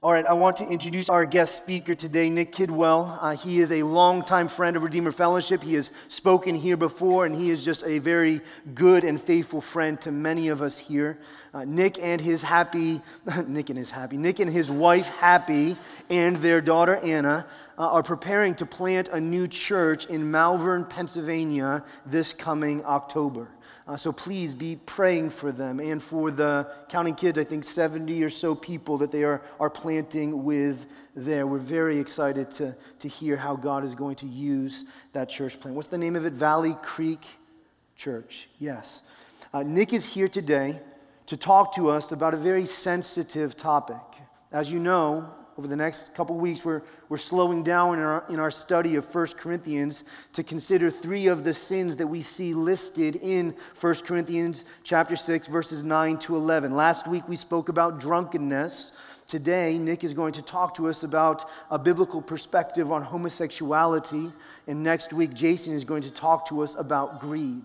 All right, I want to introduce our guest speaker today, Nick Kidwell. Uh, he is a longtime friend of Redeemer Fellowship. He has spoken here before, and he is just a very good and faithful friend to many of us here. Uh, Nick and his happy, Nick and his happy, Nick and his wife Happy, and their daughter Anna uh, are preparing to plant a new church in Malvern, Pennsylvania, this coming October. Uh, so please be praying for them and for the counting kids, I think 70 or so people that they are, are planting with there. We're very excited to, to hear how God is going to use that church plant. What's the name of it? Valley Creek Church. Yes. Uh, Nick is here today to talk to us about a very sensitive topic. As you know, over the next couple weeks, we're, we're slowing down in our, in our study of 1 Corinthians to consider three of the sins that we see listed in 1 Corinthians chapter 6, verses 9 to 11. Last week, we spoke about drunkenness. Today, Nick is going to talk to us about a biblical perspective on homosexuality. And next week, Jason is going to talk to us about greed.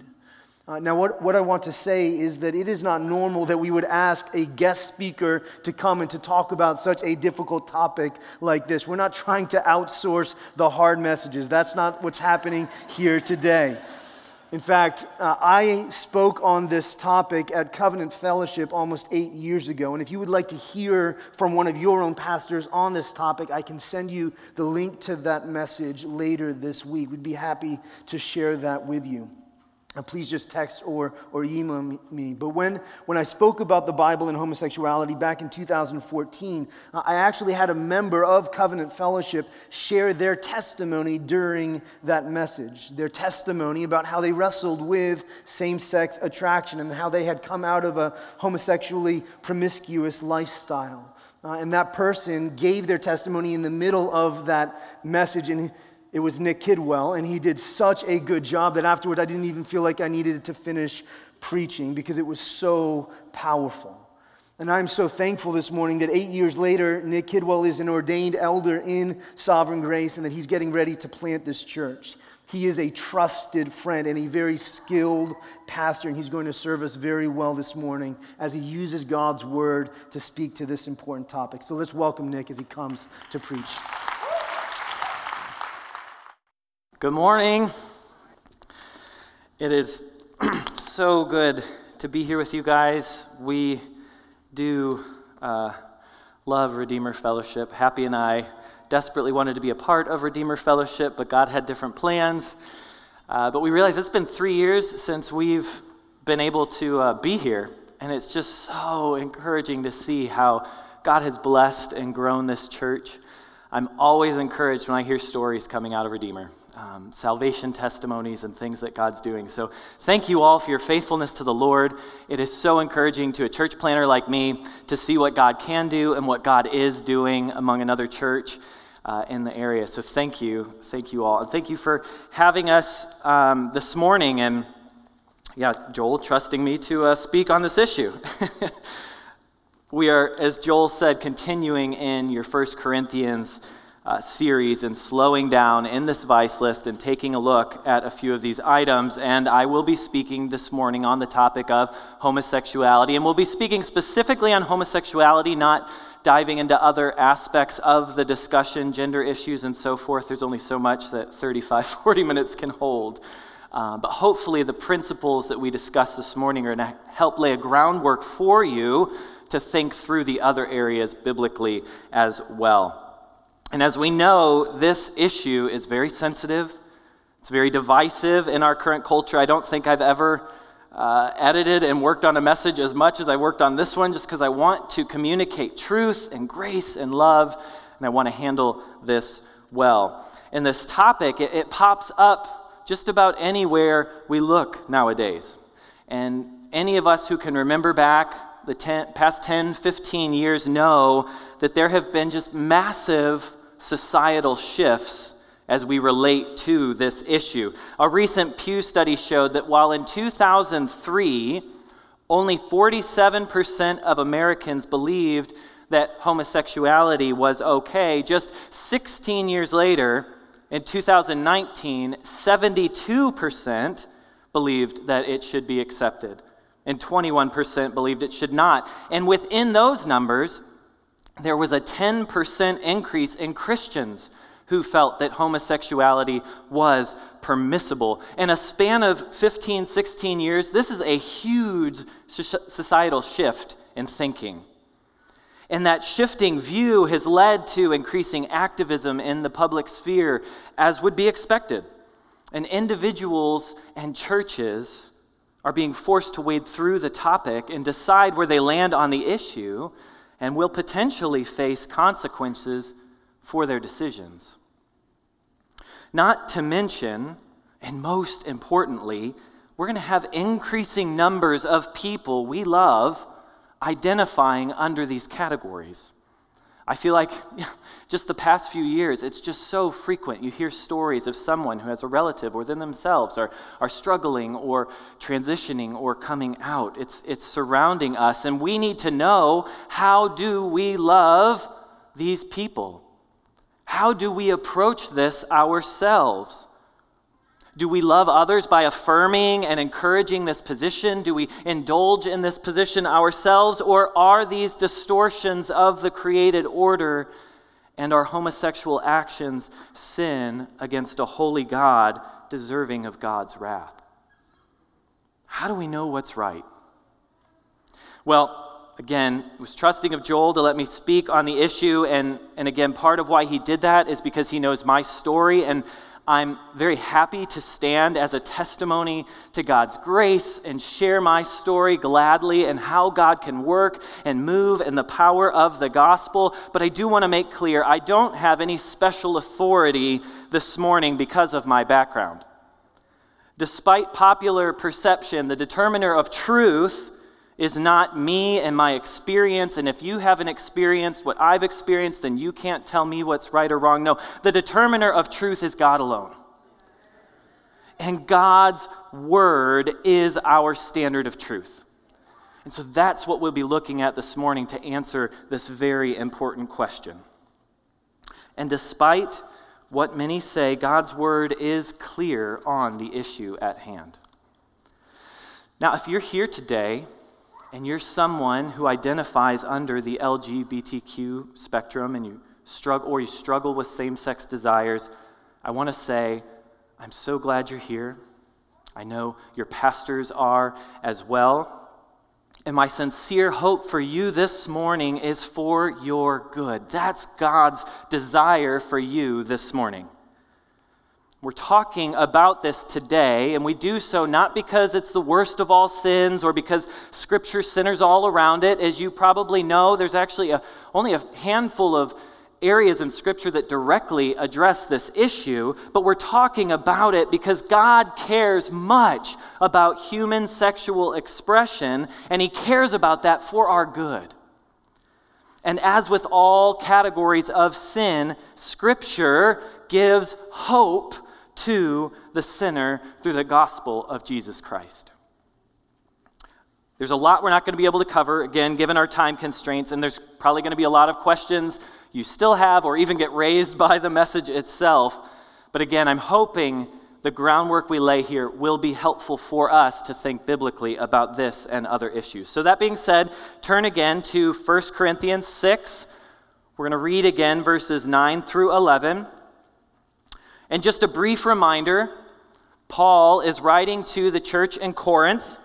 Uh, now, what, what I want to say is that it is not normal that we would ask a guest speaker to come and to talk about such a difficult topic like this. We're not trying to outsource the hard messages. That's not what's happening here today. In fact, uh, I spoke on this topic at Covenant Fellowship almost eight years ago. And if you would like to hear from one of your own pastors on this topic, I can send you the link to that message later this week. We'd be happy to share that with you please just text or, or email me. But when, when I spoke about the Bible and homosexuality back in 2014, uh, I actually had a member of Covenant Fellowship share their testimony during that message. Their testimony about how they wrestled with same sex attraction and how they had come out of a homosexually promiscuous lifestyle. Uh, and that person gave their testimony in the middle of that message. And it was Nick Kidwell, and he did such a good job that afterwards I didn't even feel like I needed to finish preaching because it was so powerful. And I'm so thankful this morning that eight years later, Nick Kidwell is an ordained elder in Sovereign Grace and that he's getting ready to plant this church. He is a trusted friend and a very skilled pastor, and he's going to serve us very well this morning as he uses God's word to speak to this important topic. So let's welcome Nick as he comes to preach. Good morning. It is so good to be here with you guys. We do uh, love Redeemer Fellowship. Happy and I desperately wanted to be a part of Redeemer Fellowship, but God had different plans. Uh, but we realized it's been three years since we've been able to uh, be here, and it's just so encouraging to see how God has blessed and grown this church. I'm always encouraged when I hear stories coming out of Redeemer um, salvation testimonies and things that God's doing. So, thank you all for your faithfulness to the Lord. It is so encouraging to a church planner like me to see what God can do and what God is doing among another church. Uh, in the area. So, thank you. Thank you all. And thank you for having us um, this morning. And yeah, Joel trusting me to uh, speak on this issue. we are, as Joel said, continuing in your First Corinthians uh, series and slowing down in this vice list and taking a look at a few of these items. And I will be speaking this morning on the topic of homosexuality. And we'll be speaking specifically on homosexuality, not diving into other aspects of the discussion, gender issues, and so forth. There's only so much that 35, 40 minutes can hold. Uh, but hopefully, the principles that we discussed this morning are going to help lay a groundwork for you to think through the other areas biblically as well. And as we know, this issue is very sensitive, it's very divisive in our current culture. I don't think I've ever uh, edited and worked on a message as much as I worked on this one just because I want to communicate truth and grace and love, and I want to handle this well. And this topic, it, it pops up just about anywhere we look nowadays. And any of us who can remember back the ten, past 10, 15 years know that there have been just massive societal shifts as we relate to this issue. A recent Pew study showed that while in 2003, only 47% of Americans believed that homosexuality was okay, just 16 years later, in 2019, 72% believed that it should be accepted, and 21% believed it should not. And within those numbers, there was a 10% increase in Christians who felt that homosexuality was permissible. In a span of 15, 16 years, this is a huge societal shift in thinking. And that shifting view has led to increasing activism in the public sphere, as would be expected. And individuals and churches are being forced to wade through the topic and decide where they land on the issue and will potentially face consequences for their decisions. Not to mention, and most importantly, we're going to have increasing numbers of people we love identifying under these categories. I feel like just the past few years, it's just so frequent. You hear stories of someone who has a relative or themselves are, are struggling or transitioning or coming out. It's, it's surrounding us, and we need to know how do we love these people? How do we approach this ourselves? Do we love others by affirming and encouraging this position? Do we indulge in this position ourselves? Or are these distortions of the created order and our homosexual actions sin against a holy God deserving of God's wrath? How do we know what's right? Well, again, it was trusting of Joel to let me speak on the issue. And, and again, part of why he did that is because he knows my story. And I'm very happy to stand as a testimony to God's grace and share my story gladly and how God can work and move in the power of the gospel. But I do want to make clear I don't have any special authority this morning because of my background. Despite popular perception, the determiner of truth is not me and my experience. And if you haven't experienced what I've experienced, then you can't tell me what's right or wrong. No, the determiner of truth is God alone. And God's word is our standard of truth. And so that's what we'll be looking at this morning to answer this very important question. And despite what many say, God's word is clear on the issue at hand. Now, if you're here today and you're someone who identifies under the LGBTQ spectrum and you struggle or you struggle with same-sex desires, I want to say I'm so glad you're here. I know your pastors are as well. And my sincere hope for you this morning is for your good. That's God's desire for you this morning. We're talking about this today, and we do so not because it's the worst of all sins or because Scripture centers all around it. As you probably know, there's actually a, only a handful of areas in Scripture that directly address this issue, but we're talking about it because God cares much about human sexual expression, and He cares about that for our good. And as with all categories of sin, Scripture gives hope to the sinner through the gospel of Jesus Christ. There's a lot we're not going to be able to cover, again, given our time constraints, and there's probably going to be a lot of questions you still have or even get raised by the message itself. But again, I'm hoping the groundwork we lay here will be helpful for us to think biblically about this and other issues. So, that being said, turn again to 1 Corinthians 6. We're going to read again verses 9 through 11. And just a brief reminder Paul is writing to the church in Corinth.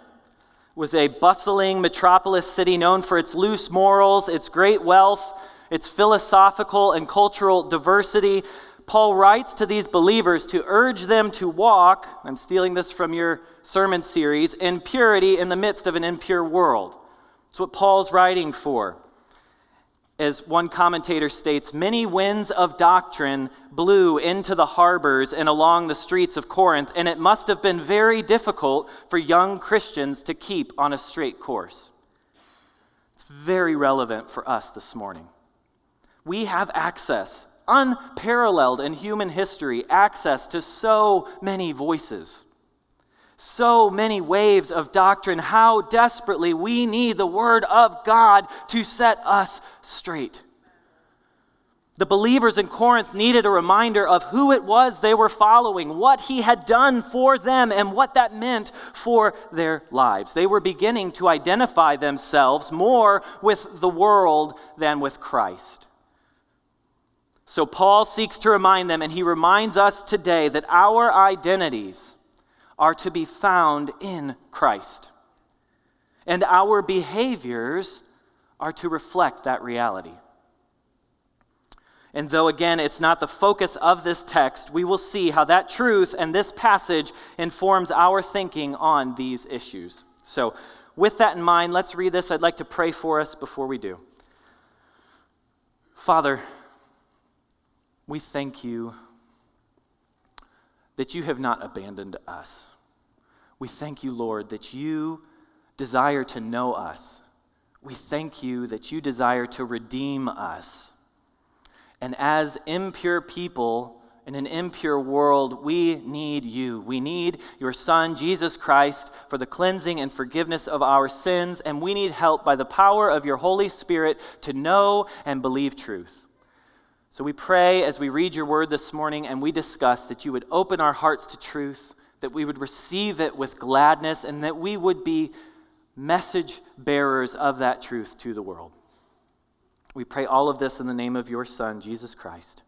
Was a bustling metropolis city known for its loose morals, its great wealth, its philosophical and cultural diversity. Paul writes to these believers to urge them to walk, I'm stealing this from your sermon series, in purity in the midst of an impure world. That's what Paul's writing for as one commentator states, many winds of doctrine blew into the harbors and along the streets of Corinth, and it must have been very difficult for young Christians to keep on a straight course. It's very relevant for us this morning. We have access, unparalleled in human history, access to so many voices so many waves of doctrine, how desperately we need the Word of God to set us straight. The believers in Corinth needed a reminder of who it was they were following, what he had done for them, and what that meant for their lives. They were beginning to identify themselves more with the world than with Christ. So Paul seeks to remind them, and he reminds us today that our identities are to be found in Christ. And our behaviors are to reflect that reality. And though, again, it's not the focus of this text, we will see how that truth and this passage informs our thinking on these issues. So, with that in mind, let's read this. I'd like to pray for us before we do. Father, we thank you that you have not abandoned us. We thank you, Lord, that you desire to know us. We thank you that you desire to redeem us. And as impure people in an impure world, we need you. We need your Son, Jesus Christ, for the cleansing and forgiveness of our sins, and we need help by the power of your Holy Spirit to know and believe truth. So we pray as we read your word this morning and we discuss that you would open our hearts to truth, that we would receive it with gladness, and that we would be message bearers of that truth to the world. We pray all of this in the name of your Son, Jesus Christ.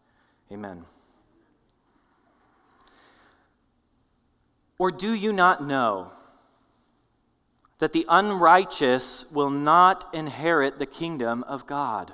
Amen. Or do you not know that the unrighteous will not inherit the kingdom of God?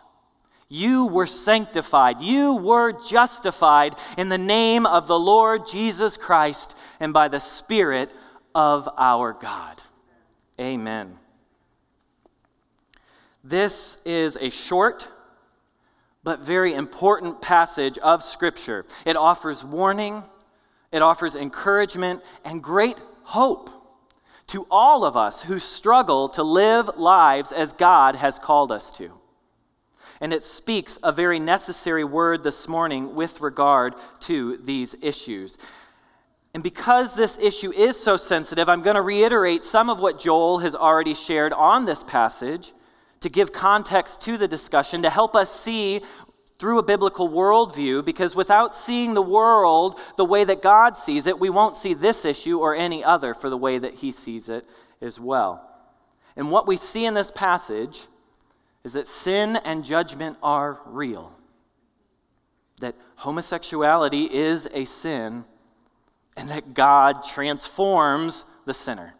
you were sanctified, you were justified in the name of the Lord Jesus Christ and by the Spirit of our God. Amen. This is a short but very important passage of Scripture. It offers warning, it offers encouragement, and great hope to all of us who struggle to live lives as God has called us to. And it speaks a very necessary word this morning with regard to these issues. And because this issue is so sensitive, I'm going to reiterate some of what Joel has already shared on this passage to give context to the discussion, to help us see through a biblical worldview, because without seeing the world the way that God sees it, we won't see this issue or any other for the way that He sees it as well. And what we see in this passage is that sin and judgment are real, that homosexuality is a sin, and that God transforms the sinner.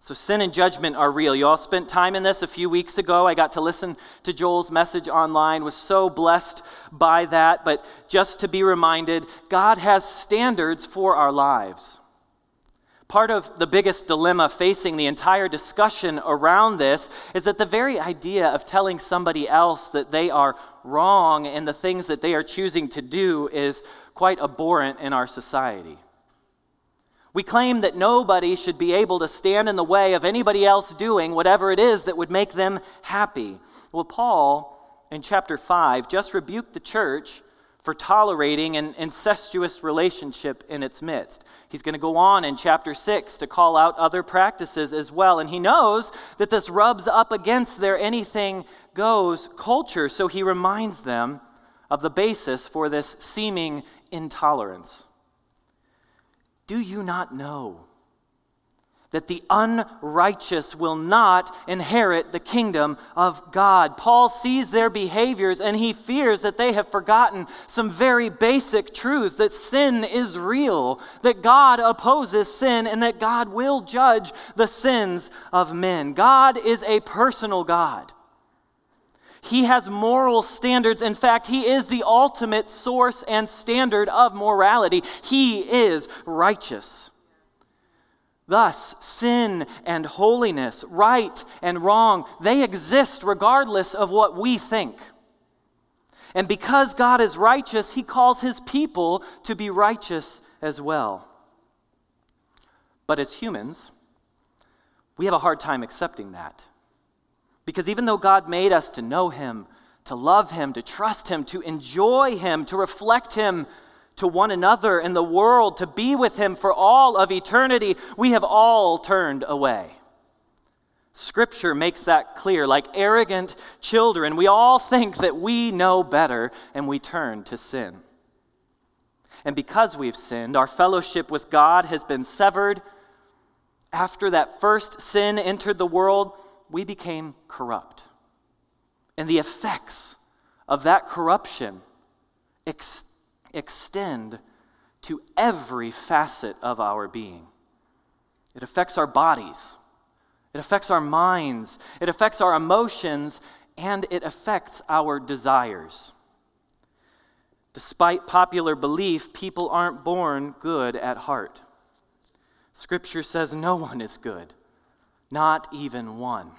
So, sin and judgment are real. You all spent time in this a few weeks ago. I got to listen to Joel's message online, was so blessed by that. But just to be reminded, God has standards for our lives. Part of the biggest dilemma facing the entire discussion around this is that the very idea of telling somebody else that they are wrong in the things that they are choosing to do is quite abhorrent in our society. We claim that nobody should be able to stand in the way of anybody else doing whatever it is that would make them happy. Well, Paul, in chapter 5, just rebuked the church for tolerating an incestuous relationship in its midst. He's going to go on in chapter 6 to call out other practices as well. And he knows that this rubs up against their anything goes culture. So he reminds them of the basis for this seeming intolerance. Do you not know that the unrighteous will not inherit the kingdom of God? Paul sees their behaviors and he fears that they have forgotten some very basic truths that sin is real, that God opposes sin, and that God will judge the sins of men. God is a personal God. He has moral standards. In fact, He is the ultimate source and standard of morality. He is righteous. Thus, sin and holiness, right and wrong, they exist regardless of what we think. And because God is righteous, he calls his people to be righteous as well. But as humans, we have a hard time accepting that. Because even though God made us to know him, to love him, to trust him, to enjoy him, to reflect him to one another in the world, to be with him for all of eternity, we have all turned away. Scripture makes that clear. Like arrogant children, we all think that we know better and we turn to sin. And because we've sinned, our fellowship with God has been severed. After that first sin entered the world, we became corrupt. And the effects of that corruption ex- extend to every facet of our being. It affects our bodies it affects our minds, it affects our emotions, and it affects our desires. Despite popular belief, people aren't born good at heart. Scripture says no one is good, not even one.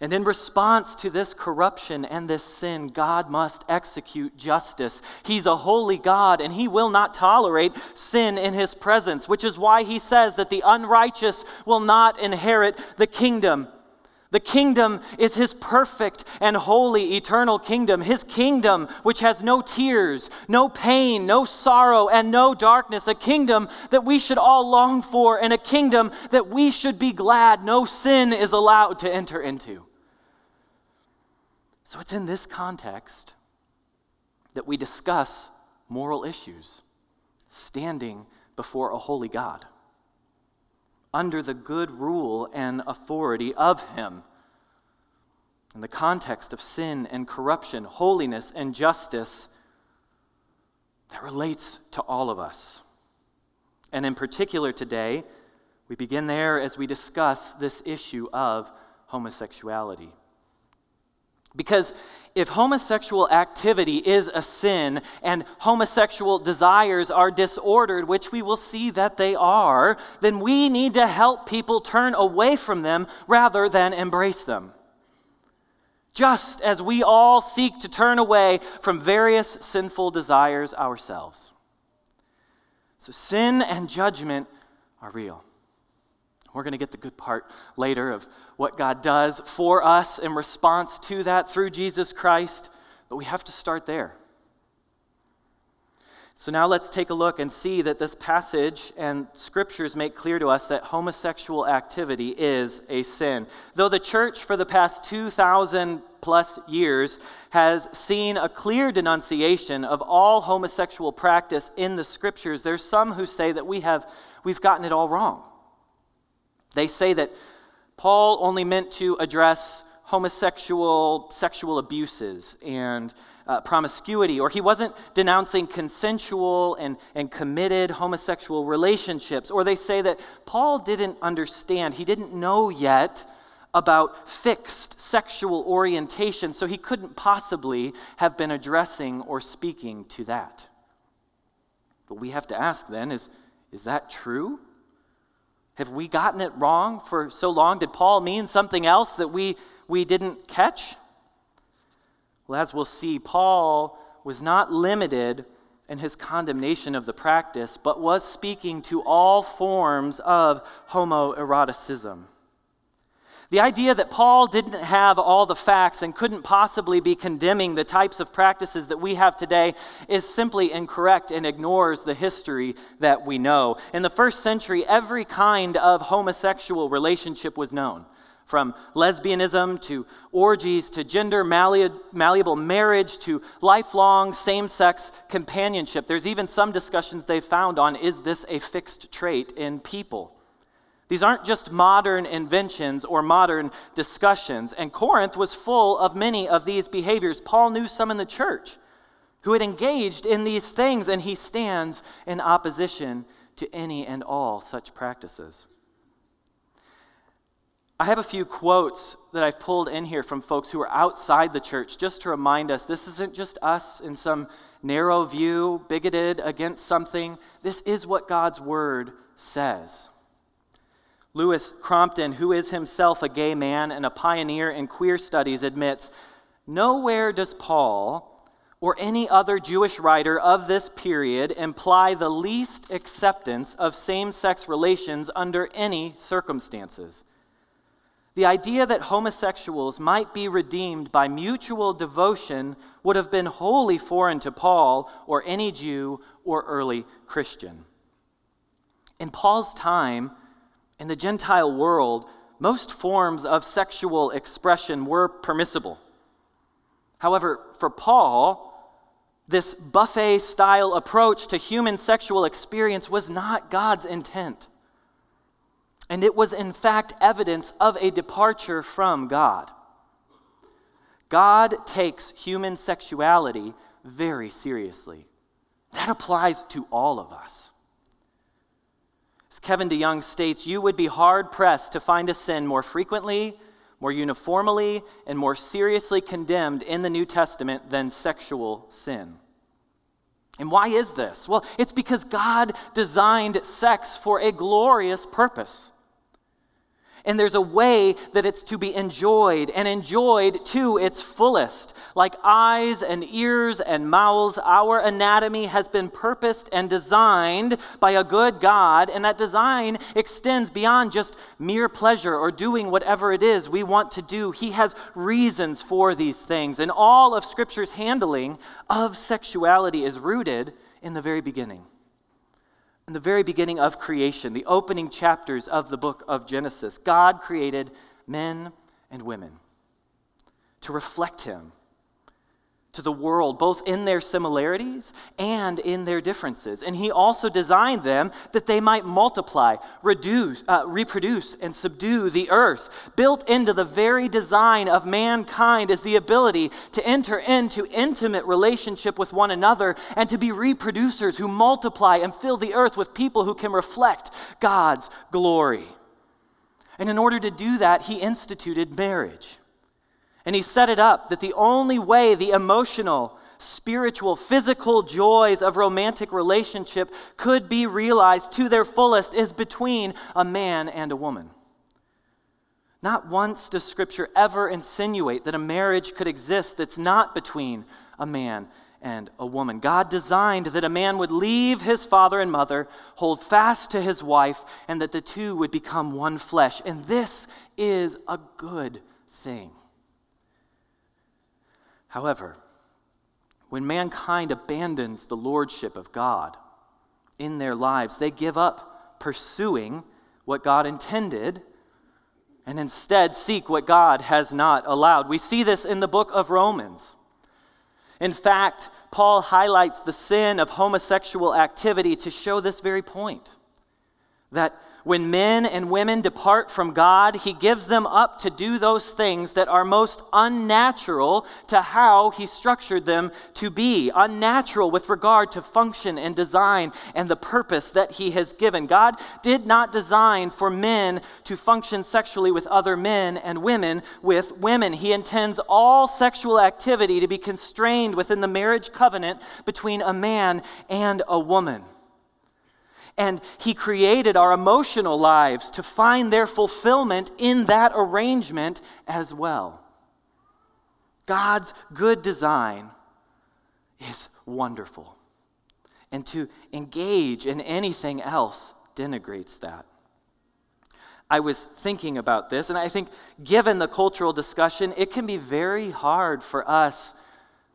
And in response to this corruption and this sin, God must execute justice. He's a holy God, and He will not tolerate sin in His presence, which is why He says that the unrighteous will not inherit the kingdom. The kingdom is His perfect and holy eternal kingdom, His kingdom which has no tears, no pain, no sorrow, and no darkness, a kingdom that we should all long for, and a kingdom that we should be glad no sin is allowed to enter into. So it's in this context that we discuss moral issues, standing before a holy God, under the good rule and authority of Him. In the context of sin and corruption, holiness and justice, that relates to all of us. And in particular today, we begin there as we discuss this issue of homosexuality. Because if homosexual activity is a sin and homosexual desires are disordered, which we will see that they are, then we need to help people turn away from them rather than embrace them. Just as we all seek to turn away from various sinful desires ourselves. So, sin and judgment are real. We're going to get the good part later of what God does for us in response to that through Jesus Christ, but we have to start there. So now let's take a look and see that this passage and scriptures make clear to us that homosexual activity is a sin. Though the church for the past 2,000 plus years has seen a clear denunciation of all homosexual practice in the scriptures, there's some who say that we have we've gotten it all wrong. They say that Paul only meant to address homosexual sexual abuses and uh, promiscuity, or he wasn't denouncing consensual and, and committed homosexual relationships, or they say that Paul didn't understand, he didn't know yet about fixed sexual orientation, so he couldn't possibly have been addressing or speaking to that. But we have to ask then is, is that true? Have we gotten it wrong for so long? Did Paul mean something else that we, we didn't catch? Well, as we'll see, Paul was not limited in his condemnation of the practice, but was speaking to all forms of homoeroticism. The idea that Paul didn't have all the facts and couldn't possibly be condemning the types of practices that we have today is simply incorrect and ignores the history that we know. In the first century, every kind of homosexual relationship was known. From lesbianism to orgies to gender malleable marriage to lifelong same sex companionship. There's even some discussions they've found on is this a fixed trait in people? These aren't just modern inventions or modern discussions. And Corinth was full of many of these behaviors. Paul knew some in the church who had engaged in these things, and he stands in opposition to any and all such practices. I have a few quotes that I've pulled in here from folks who are outside the church just to remind us this isn't just us in some narrow view, bigoted against something. This is what God's word says. Louis Crompton, who is himself a gay man and a pioneer in queer studies, admits nowhere does Paul or any other Jewish writer of this period imply the least acceptance of same sex relations under any circumstances. The idea that homosexuals might be redeemed by mutual devotion would have been wholly foreign to Paul or any Jew or early Christian. In Paul's time, in the Gentile world, most forms of sexual expression were permissible. However, for Paul, this buffet style approach to human sexual experience was not God's intent. And it was, in fact, evidence of a departure from God. God takes human sexuality very seriously. That applies to all of us. As Kevin DeYoung states, you would be hard pressed to find a sin more frequently, more uniformly, and more seriously condemned in the New Testament than sexual sin. And why is this? Well, it's because God designed sex for a glorious purpose. And there's a way that it's to be enjoyed and enjoyed to its fullest. Like eyes and ears and mouths, our anatomy has been purposed and designed by a good God, and that design extends beyond just mere pleasure or doing whatever it is we want to do. He has reasons for these things, and all of Scripture's handling of sexuality is rooted in the very beginning in the very beginning of creation, the opening chapters of the book of Genesis, God created men and women to reflect Him to the world, both in their similarities and in their differences. And he also designed them that they might multiply, reduce, uh, reproduce, and subdue the earth. Built into the very design of mankind is the ability to enter into intimate relationship with one another and to be reproducers who multiply and fill the earth with people who can reflect God's glory. And in order to do that, he instituted marriage. And he set it up that the only way the emotional, spiritual, physical joys of romantic relationship could be realized to their fullest is between a man and a woman. Not once does Scripture ever insinuate that a marriage could exist that's not between a man and a woman. God designed that a man would leave his father and mother, hold fast to his wife, and that the two would become one flesh. And this is a good thing. However, when mankind abandons the lordship of God in their lives, they give up pursuing what God intended and instead seek what God has not allowed. We see this in the book of Romans. In fact, Paul highlights the sin of homosexual activity to show this very point that when men and women depart from God, He gives them up to do those things that are most unnatural to how He structured them to be, unnatural with regard to function and design and the purpose that He has given. God did not design for men to function sexually with other men and women with women. He intends all sexual activity to be constrained within the marriage covenant between a man and a woman. And He created our emotional lives to find their fulfillment in that arrangement as well. God's good design is wonderful. And to engage in anything else denigrates that. I was thinking about this, and I think given the cultural discussion, it can be very hard for us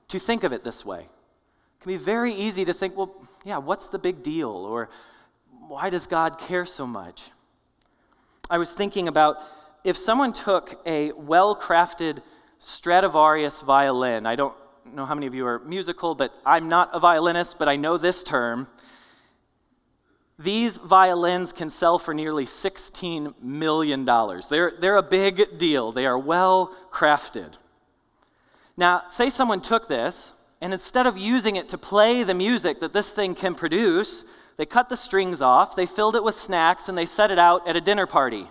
to think of it this way. It can be very easy to think, well, yeah, what's the big deal? Or why does God care so much? I was thinking about if someone took a well crafted Stradivarius violin, I don't know how many of you are musical, but I'm not a violinist, but I know this term. These violins can sell for nearly $16 million. They're, they're a big deal. They are well crafted. Now, say someone took this, and instead of using it to play the music that this thing can produce, they cut the strings off, they filled it with snacks, and they set it out at a dinner party.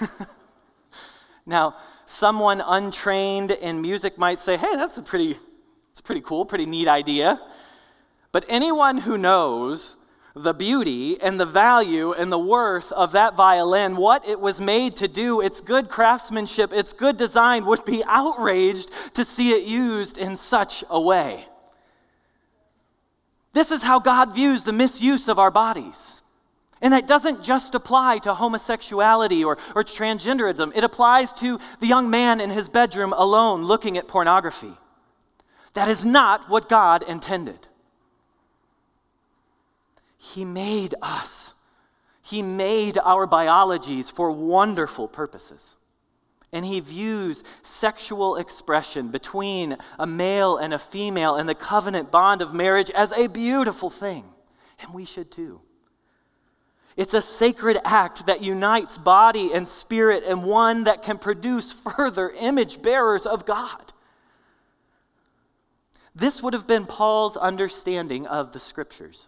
now, someone untrained in music might say, hey, that's a pretty, it's pretty cool, pretty neat idea. But anyone who knows the beauty and the value and the worth of that violin, what it was made to do, its good craftsmanship, its good design, would be outraged to see it used in such a way. This is how God views the misuse of our bodies. And that doesn't just apply to homosexuality or, or transgenderism, it applies to the young man in his bedroom alone looking at pornography. That is not what God intended. He made us. He made our biologies for wonderful purposes. And he views sexual expression between a male and a female in the covenant bond of marriage as a beautiful thing. And we should too. It's a sacred act that unites body and spirit and one that can produce further image bearers of God. This would have been Paul's understanding of the scriptures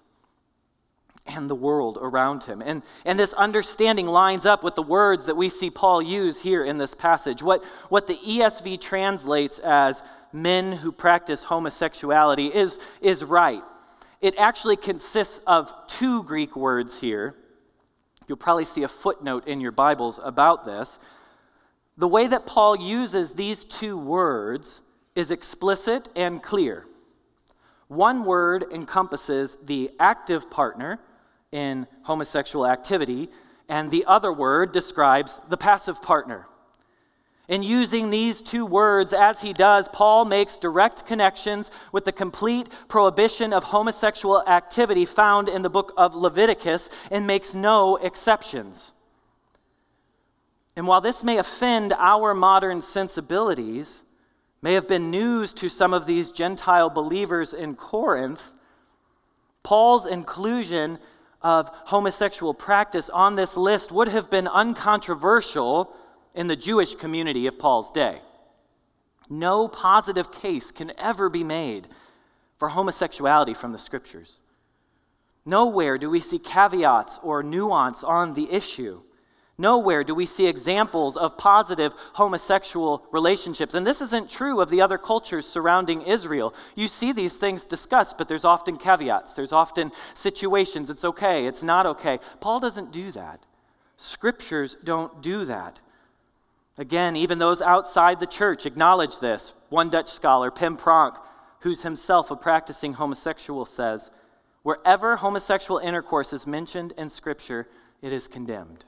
and the world around him. And, and this understanding lines up with the words that we see Paul use here in this passage. What, what the ESV translates as men who practice homosexuality is, is right. It actually consists of two Greek words here. You'll probably see a footnote in your Bibles about this. The way that Paul uses these two words is explicit and clear. One word encompasses the active partner, in homosexual activity, and the other word describes the passive partner. In using these two words as he does, Paul makes direct connections with the complete prohibition of homosexual activity found in the book of Leviticus and makes no exceptions. And while this may offend our modern sensibilities, may have been news to some of these Gentile believers in Corinth, Paul's inclusion of homosexual practice on this list would have been uncontroversial in the Jewish community of Paul's day. No positive case can ever be made for homosexuality from the scriptures. Nowhere do we see caveats or nuance on the issue. Nowhere do we see examples of positive homosexual relationships. And this isn't true of the other cultures surrounding Israel. You see these things discussed, but there's often caveats. There's often situations. It's okay, it's not okay. Paul doesn't do that. Scriptures don't do that. Again, even those outside the church acknowledge this. One Dutch scholar, Pim Pronk, who's himself a practicing homosexual, says wherever homosexual intercourse is mentioned in Scripture, it is condemned.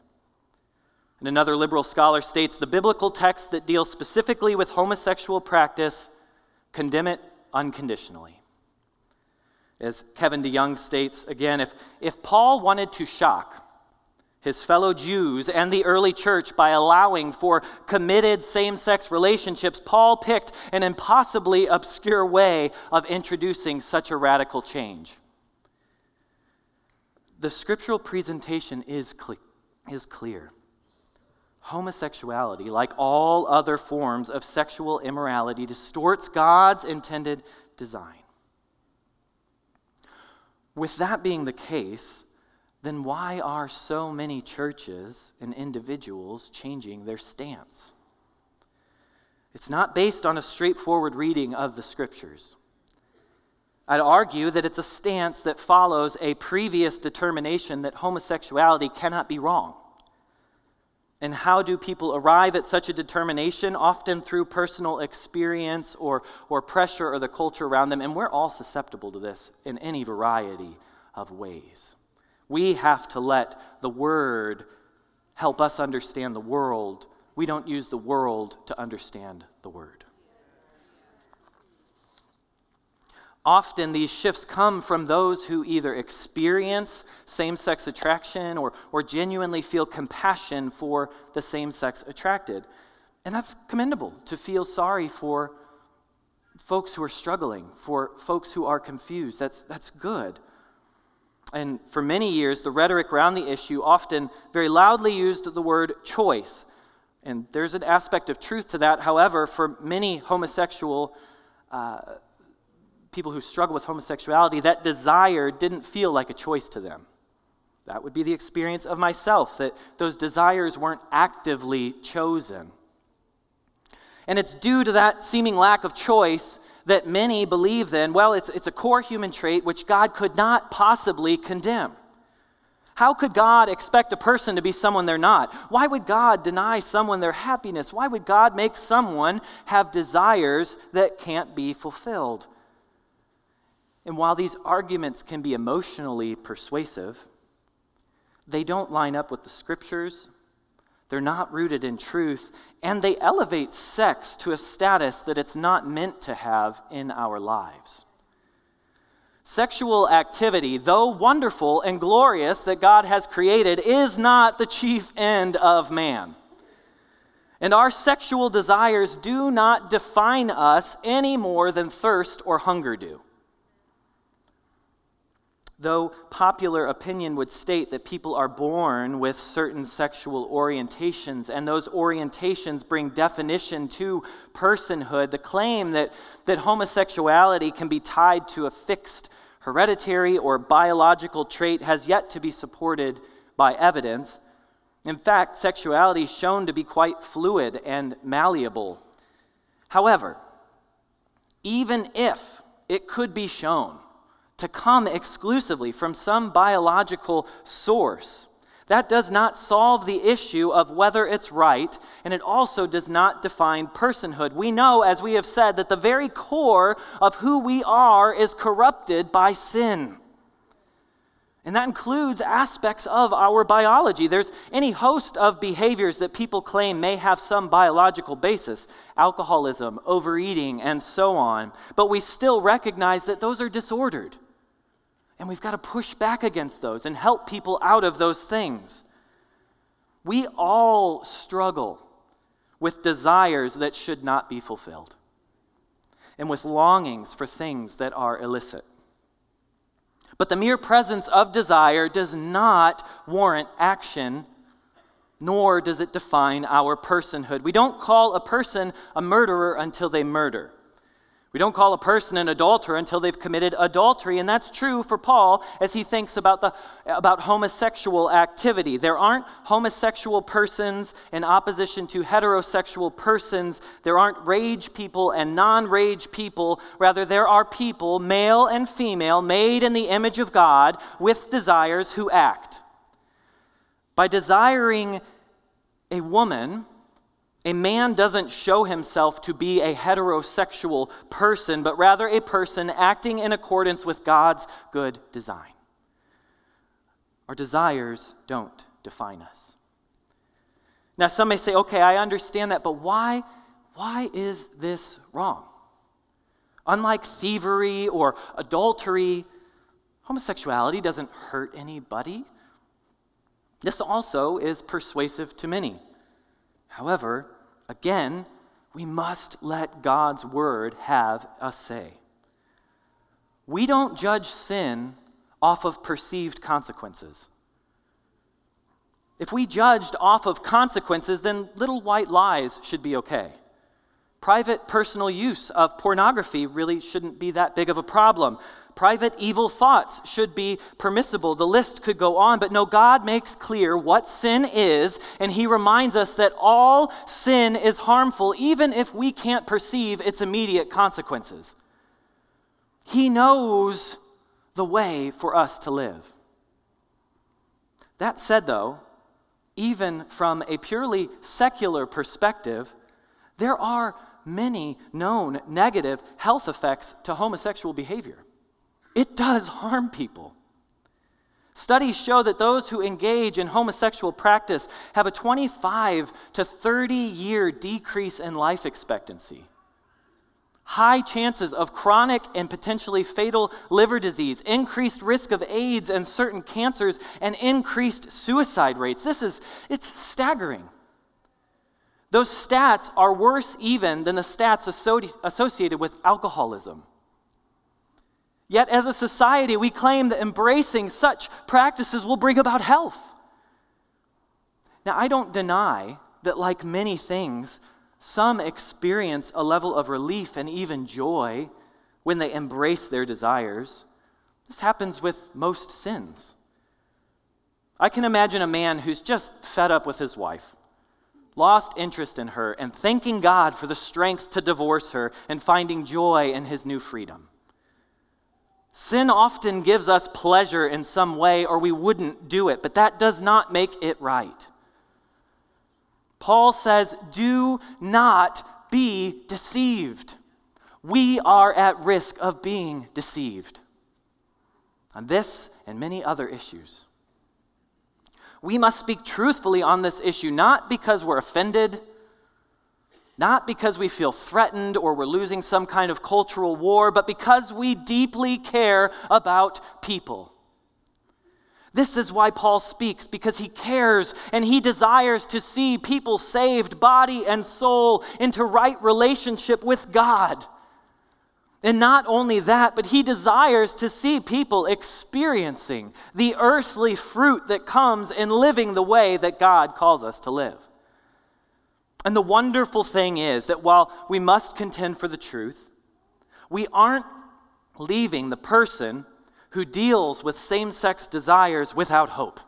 And another liberal scholar states the biblical texts that deal specifically with homosexual practice condemn it unconditionally. As Kevin DeYoung states, again, if, if Paul wanted to shock his fellow Jews and the early church by allowing for committed same sex relationships, Paul picked an impossibly obscure way of introducing such a radical change. The scriptural presentation is, cle- is clear homosexuality, like all other forms of sexual immorality, distorts God's intended design. With that being the case, then why are so many churches and individuals changing their stance? It's not based on a straightforward reading of the scriptures. I'd argue that it's a stance that follows a previous determination that homosexuality cannot be wrong. And how do people arrive at such a determination? Often through personal experience or, or pressure or the culture around them. And we're all susceptible to this in any variety of ways. We have to let the Word help us understand the world. We don't use the world to understand the Word. Often these shifts come from those who either experience same sex attraction or, or genuinely feel compassion for the same sex attracted. And that's commendable to feel sorry for folks who are struggling, for folks who are confused. That's, that's good. And for many years, the rhetoric around the issue often very loudly used the word choice. And there's an aspect of truth to that. However, for many homosexual uh, people who struggle with homosexuality, that desire didn't feel like a choice to them. That would be the experience of myself, that those desires weren't actively chosen. And it's due to that seeming lack of choice that many believe then, well, it's, it's a core human trait which God could not possibly condemn. How could God expect a person to be someone they're not? Why would God deny someone their happiness? Why would God make someone have desires that can't be fulfilled? And while these arguments can be emotionally persuasive, they don't line up with the scriptures, they're not rooted in truth, and they elevate sex to a status that it's not meant to have in our lives. Sexual activity, though wonderful and glorious that God has created, is not the chief end of man. And our sexual desires do not define us any more than thirst or hunger do. Though popular opinion would state that people are born with certain sexual orientations, and those orientations bring definition to personhood, the claim that, that homosexuality can be tied to a fixed hereditary or biological trait has yet to be supported by evidence. In fact, sexuality is shown to be quite fluid and malleable. However, even if it could be shown to come exclusively from some biological source, that does not solve the issue of whether it's right, and it also does not define personhood. We know, as we have said, that the very core of who we are is corrupted by sin. And that includes aspects of our biology. There's any host of behaviors that people claim may have some biological basis alcoholism, overeating, and so on. But we still recognize that those are disordered. And we've got to push back against those and help people out of those things. We all struggle with desires that should not be fulfilled and with longings for things that are illicit. But the mere presence of desire does not warrant action, nor does it define our personhood. We don't call a person a murderer until they murder. We don't call a person an adulterer until they've committed adultery, and that's true for Paul as he thinks about, the, about homosexual activity. There aren't homosexual persons in opposition to heterosexual persons. There aren't rage people and non rage people. Rather, there are people, male and female, made in the image of God with desires who act. By desiring a woman, a man doesn't show himself to be a heterosexual person, but rather a person acting in accordance with God's good design. Our desires don't define us. Now, some may say, okay, I understand that, but why, why is this wrong? Unlike thievery or adultery, homosexuality doesn't hurt anybody. This also is persuasive to many. However, Again, we must let God's word have a say. We don't judge sin off of perceived consequences. If we judged off of consequences, then little white lies should be okay. Private personal use of pornography really shouldn't be that big of a problem. Private evil thoughts should be permissible. The list could go on, but no, God makes clear what sin is, and He reminds us that all sin is harmful, even if we can't perceive its immediate consequences. He knows the way for us to live. That said, though, even from a purely secular perspective, there are many known negative health effects to homosexual behavior. It does harm people. Studies show that those who engage in homosexual practice have a 25 to 30 year decrease in life expectancy. High chances of chronic and potentially fatal liver disease, increased risk of AIDS and certain cancers, and increased suicide rates. This is, it's staggering. Those stats are worse even than the stats associated with alcoholism. Yet, as a society, we claim that embracing such practices will bring about health. Now, I don't deny that, like many things, some experience a level of relief and even joy when they embrace their desires. This happens with most sins. I can imagine a man who's just fed up with his wife lost interest in her, and thanking God for the strength to divorce her and finding joy in his new freedom. Sin often gives us pleasure in some way, or we wouldn't do it, but that does not make it right. Paul says, Do not be deceived. We are at risk of being deceived on this and many other issues. We must speak truthfully on this issue, not because we're offended, not because we feel threatened or we're losing some kind of cultural war, but because we deeply care about people. This is why Paul speaks, because he cares and he desires to see people saved, body and soul, into right relationship with God. And not only that, but he desires to see people experiencing the earthly fruit that comes in living the way that God calls us to live. And the wonderful thing is that while we must contend for the truth, we aren't leaving the person who deals with same sex desires without hope.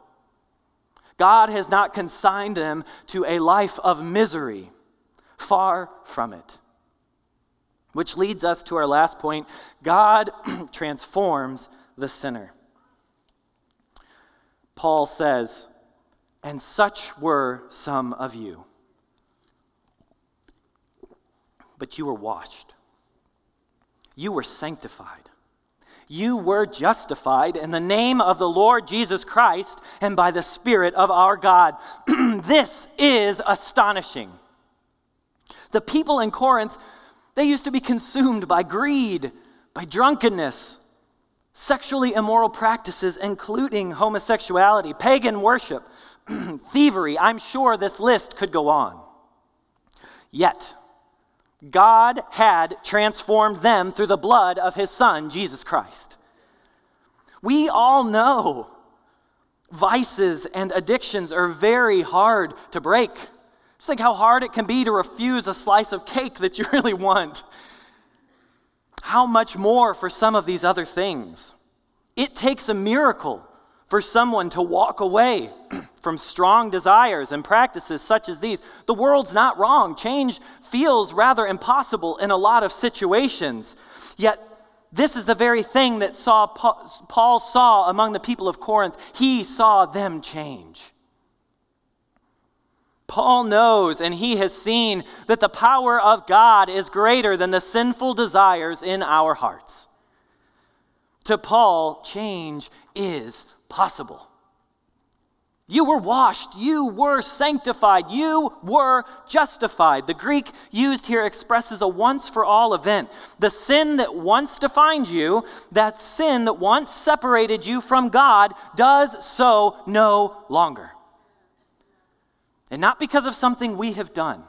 God has not consigned them to a life of misery. Far from it. Which leads us to our last point God transforms the sinner. Paul says, And such were some of you. But you were washed, you were sanctified. You were justified in the name of the Lord Jesus Christ and by the Spirit of our God. this is astonishing. The people in Corinth they used to be consumed by greed, by drunkenness, sexually immoral practices, including homosexuality, pagan worship, thievery. I'm sure this list could go on. Yet, God had transformed them through the blood of his Son, Jesus Christ. We all know vices and addictions are very hard to break. Just think how hard it can be to refuse a slice of cake that you really want. How much more for some of these other things? It takes a miracle for someone to walk away from strong desires and practices such as these. The world's not wrong. Change feels rather impossible in a lot of situations. Yet, this is the very thing that saw Paul saw among the people of Corinth. He saw them change. Paul knows and he has seen that the power of God is greater than the sinful desires in our hearts. To Paul, change is possible. You were washed, you were sanctified, you were justified. The Greek used here expresses a once for all event. The sin that once defined you, that sin that once separated you from God, does so no longer. And not because of something we have done.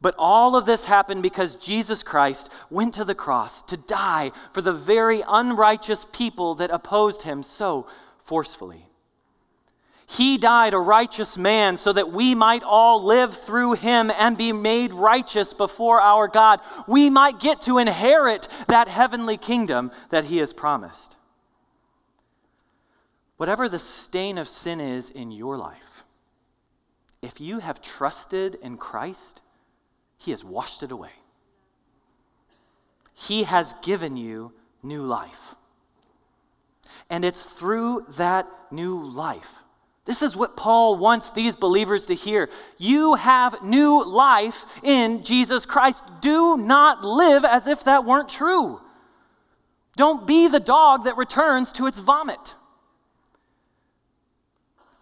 But all of this happened because Jesus Christ went to the cross to die for the very unrighteous people that opposed him so forcefully. He died a righteous man so that we might all live through him and be made righteous before our God. We might get to inherit that heavenly kingdom that he has promised. Whatever the stain of sin is in your life, if you have trusted in Christ, He has washed it away. He has given you new life. And it's through that new life. This is what Paul wants these believers to hear. You have new life in Jesus Christ. Do not live as if that weren't true. Don't be the dog that returns to its vomit.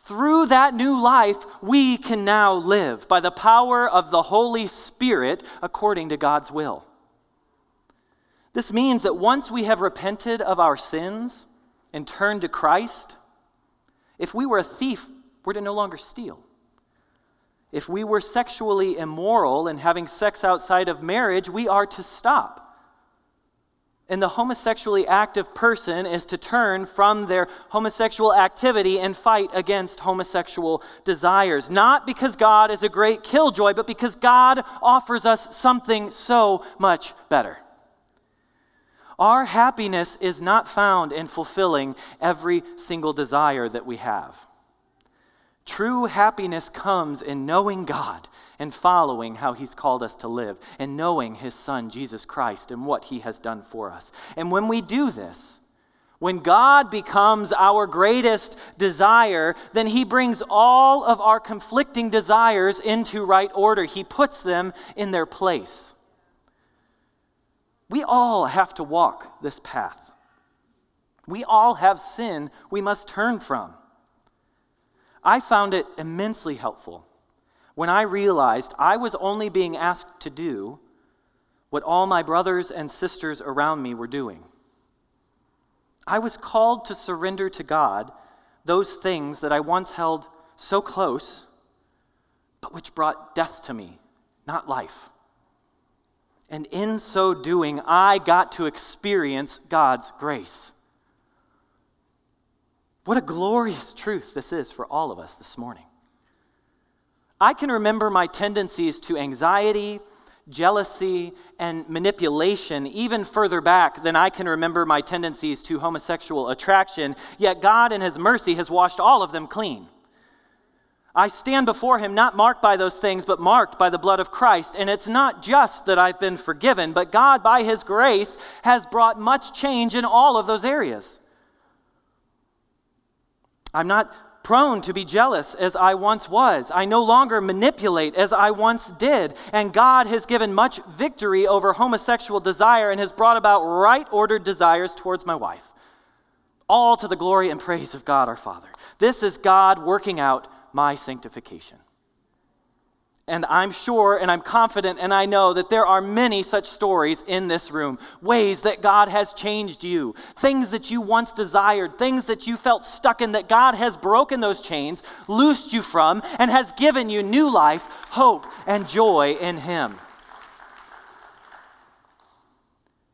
Through that new life, we can now live by the power of the Holy Spirit according to God's will. This means that once we have repented of our sins and turned to Christ, if we were a thief, we're to no longer steal. If we were sexually immoral and having sex outside of marriage, we are to stop. And the homosexually active person is to turn from their homosexual activity and fight against homosexual desires. Not because God is a great killjoy, but because God offers us something so much better. Our happiness is not found in fulfilling every single desire that we have. True happiness comes in knowing God and following how He's called us to live and knowing His Son, Jesus Christ, and what He has done for us. And when we do this, when God becomes our greatest desire, then He brings all of our conflicting desires into right order. He puts them in their place. We all have to walk this path. We all have sin we must turn from. I found it immensely helpful when I realized I was only being asked to do what all my brothers and sisters around me were doing. I was called to surrender to God those things that I once held so close, but which brought death to me, not life. And in so doing, I got to experience God's grace. What a glorious truth this is for all of us this morning. I can remember my tendencies to anxiety, jealousy, and manipulation even further back than I can remember my tendencies to homosexual attraction, yet God, in His mercy, has washed all of them clean. I stand before Him not marked by those things, but marked by the blood of Christ. And it's not just that I've been forgiven, but God, by His grace, has brought much change in all of those areas. I'm not prone to be jealous as I once was. I no longer manipulate as I once did. And God has given much victory over homosexual desire and has brought about right ordered desires towards my wife. All to the glory and praise of God our Father. This is God working out my sanctification. And I'm sure and I'm confident and I know that there are many such stories in this room. Ways that God has changed you. Things that you once desired. Things that you felt stuck in that God has broken those chains, loosed you from, and has given you new life, hope, and joy in Him.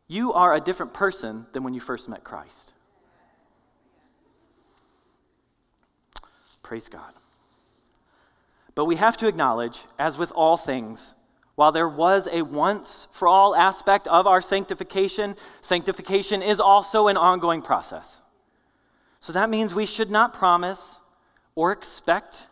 You are a different person than when you first met Christ. Praise God. But we have to acknowledge, as with all things, while there was a once for all aspect of our sanctification, sanctification is also an ongoing process. So that means we should not promise or expect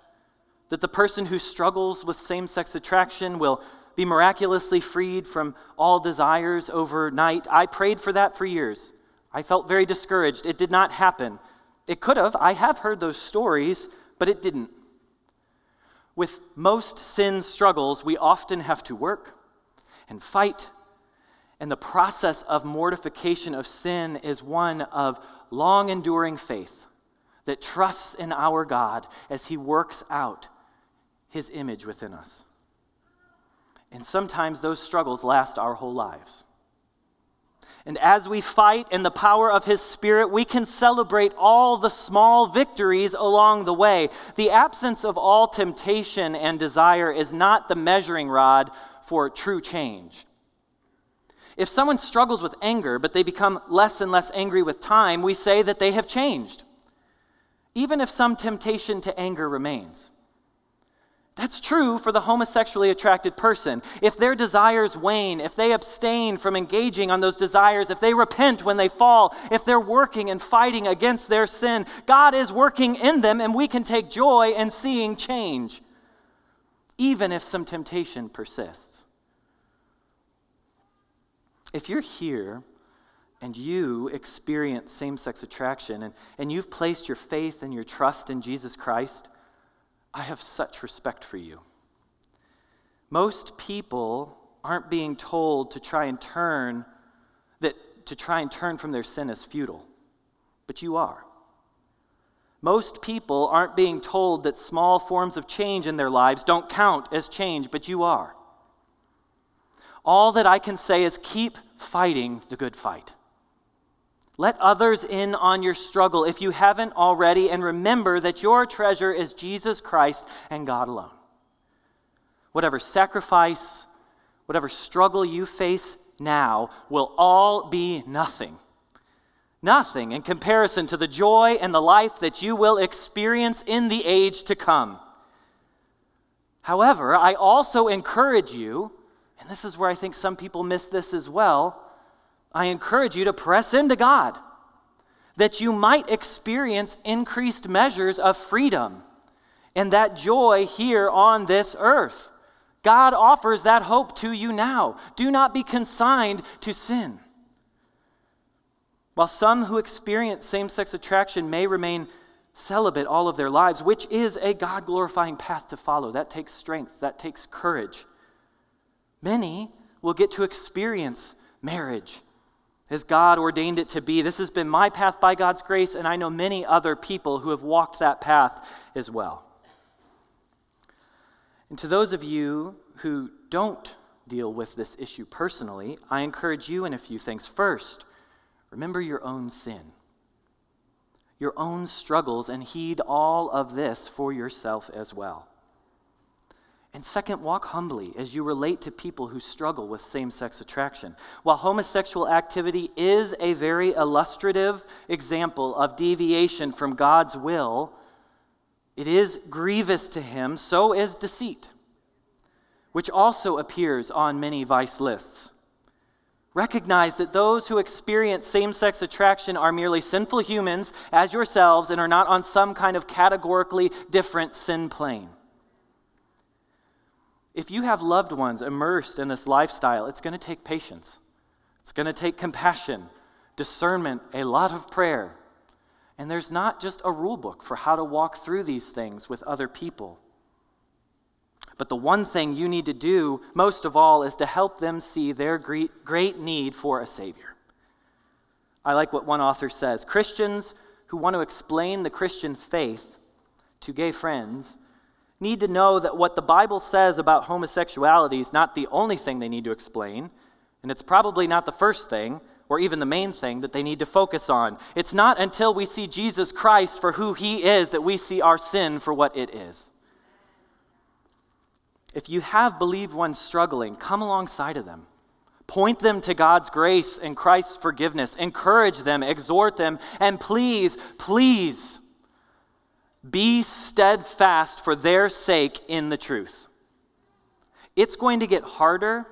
that the person who struggles with same sex attraction will be miraculously freed from all desires overnight. I prayed for that for years. I felt very discouraged. It did not happen. It could have. I have heard those stories, but it didn't. With most sin struggles, we often have to work and fight. And the process of mortification of sin is one of long enduring faith that trusts in our God as He works out His image within us. And sometimes those struggles last our whole lives. And as we fight in the power of His Spirit, we can celebrate all the small victories along the way. The absence of all temptation and desire is not the measuring rod for true change. If someone struggles with anger, but they become less and less angry with time, we say that they have changed, even if some temptation to anger remains. That's true for the homosexually attracted person. If their desires wane, if they abstain from engaging on those desires, if they repent when they fall, if they're working and fighting against their sin, God is working in them and we can take joy in seeing change, even if some temptation persists. If you're here and you experience same sex attraction and, and you've placed your faith and your trust in Jesus Christ, I have such respect for you. Most people aren't being told to try and turn that to try and turn from their sin is futile. But you are. Most people aren't being told that small forms of change in their lives don't count as change, but you are. All that I can say is keep fighting the good fight. Let others in on your struggle if you haven't already, and remember that your treasure is Jesus Christ and God alone. Whatever sacrifice, whatever struggle you face now will all be nothing. Nothing in comparison to the joy and the life that you will experience in the age to come. However, I also encourage you, and this is where I think some people miss this as well I encourage you to press into God that you might experience increased measures of freedom and that joy here on this earth. God offers that hope to you now. Do not be consigned to sin. While some who experience same sex attraction may remain celibate all of their lives, which is a God glorifying path to follow, that takes strength, that takes courage. Many will get to experience marriage as God ordained it to be. This has been my path by God's grace, and I know many other people who have walked that path as well. And to those of you who don't deal with this issue personally, I encourage you in a few things. First, remember your own sin, your own struggles, and heed all of this for yourself as well. And second, walk humbly as you relate to people who struggle with same sex attraction. While homosexual activity is a very illustrative example of deviation from God's will, it is grievous to him, so is deceit, which also appears on many vice lists. Recognize that those who experience same sex attraction are merely sinful humans as yourselves and are not on some kind of categorically different sin plane. If you have loved ones immersed in this lifestyle, it's going to take patience, it's going to take compassion, discernment, a lot of prayer. And there's not just a rule book for how to walk through these things with other people. But the one thing you need to do most of all is to help them see their great, need for a Savior. I like what one author says Christians who want to explain the Christian faith to gay friends need to know that what the Bible says about homosexuality is not the only thing they need to explain, and it's probably not the first thing or even the main thing that they need to focus on. It's not until we see Jesus Christ for who he is that we see our sin for what it is. If you have believed ones struggling, come alongside of them. Point them to God's grace and Christ's forgiveness. Encourage them, exhort them, and please, please be steadfast for their sake in the truth. It's going to get harder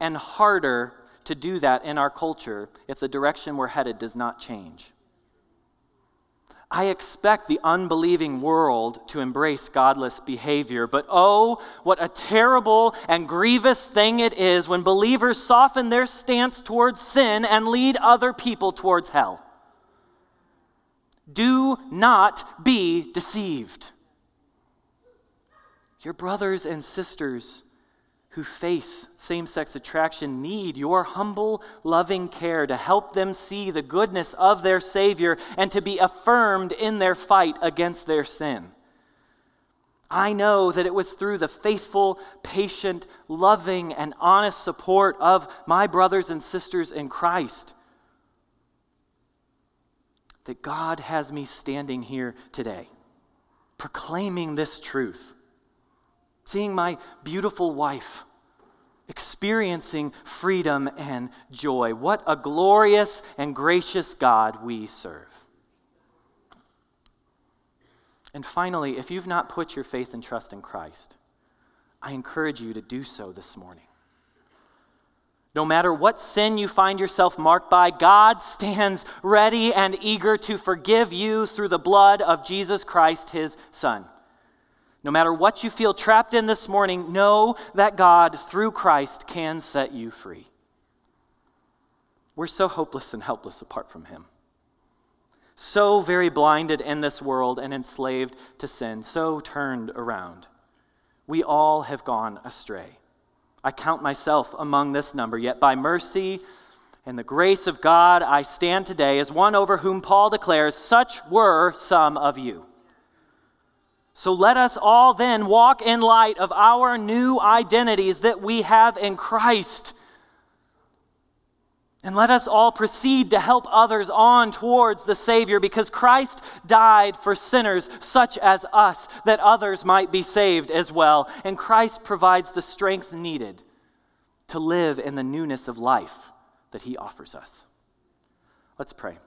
and harder to do that in our culture if the direction we're headed does not change. I expect the unbelieving world to embrace godless behavior, but oh, what a terrible and grievous thing it is when believers soften their stance towards sin and lead other people towards hell. Do not be deceived. Your brothers and sisters who face same sex attraction need your humble, loving care to help them see the goodness of their Savior and to be affirmed in their fight against their sin. I know that it was through the faithful, patient, loving, and honest support of my brothers and sisters in Christ that God has me standing here today, proclaiming this truth seeing my beautiful wife experiencing freedom and joy. What a glorious and gracious God we serve. And finally, if you've not put your faith and trust in Christ, I encourage you to do so this morning. No matter what sin you find yourself marked by, God stands ready and eager to forgive you through the blood of Jesus Christ, his Son. No matter what you feel trapped in this morning, know that God, through Christ, can set you free. We're so hopeless and helpless apart from Him. So very blinded in this world and enslaved to sin, so turned around. We all have gone astray. I count myself among this number, yet by mercy and the grace of God, I stand today as one over whom Paul declares, Such were some of you. So let us all then walk in light of our new identities that we have in Christ. And let us all proceed to help others on towards the Savior because Christ died for sinners such as us that others might be saved as well. And Christ provides the strength needed to live in the newness of life that He offers us. Let's pray.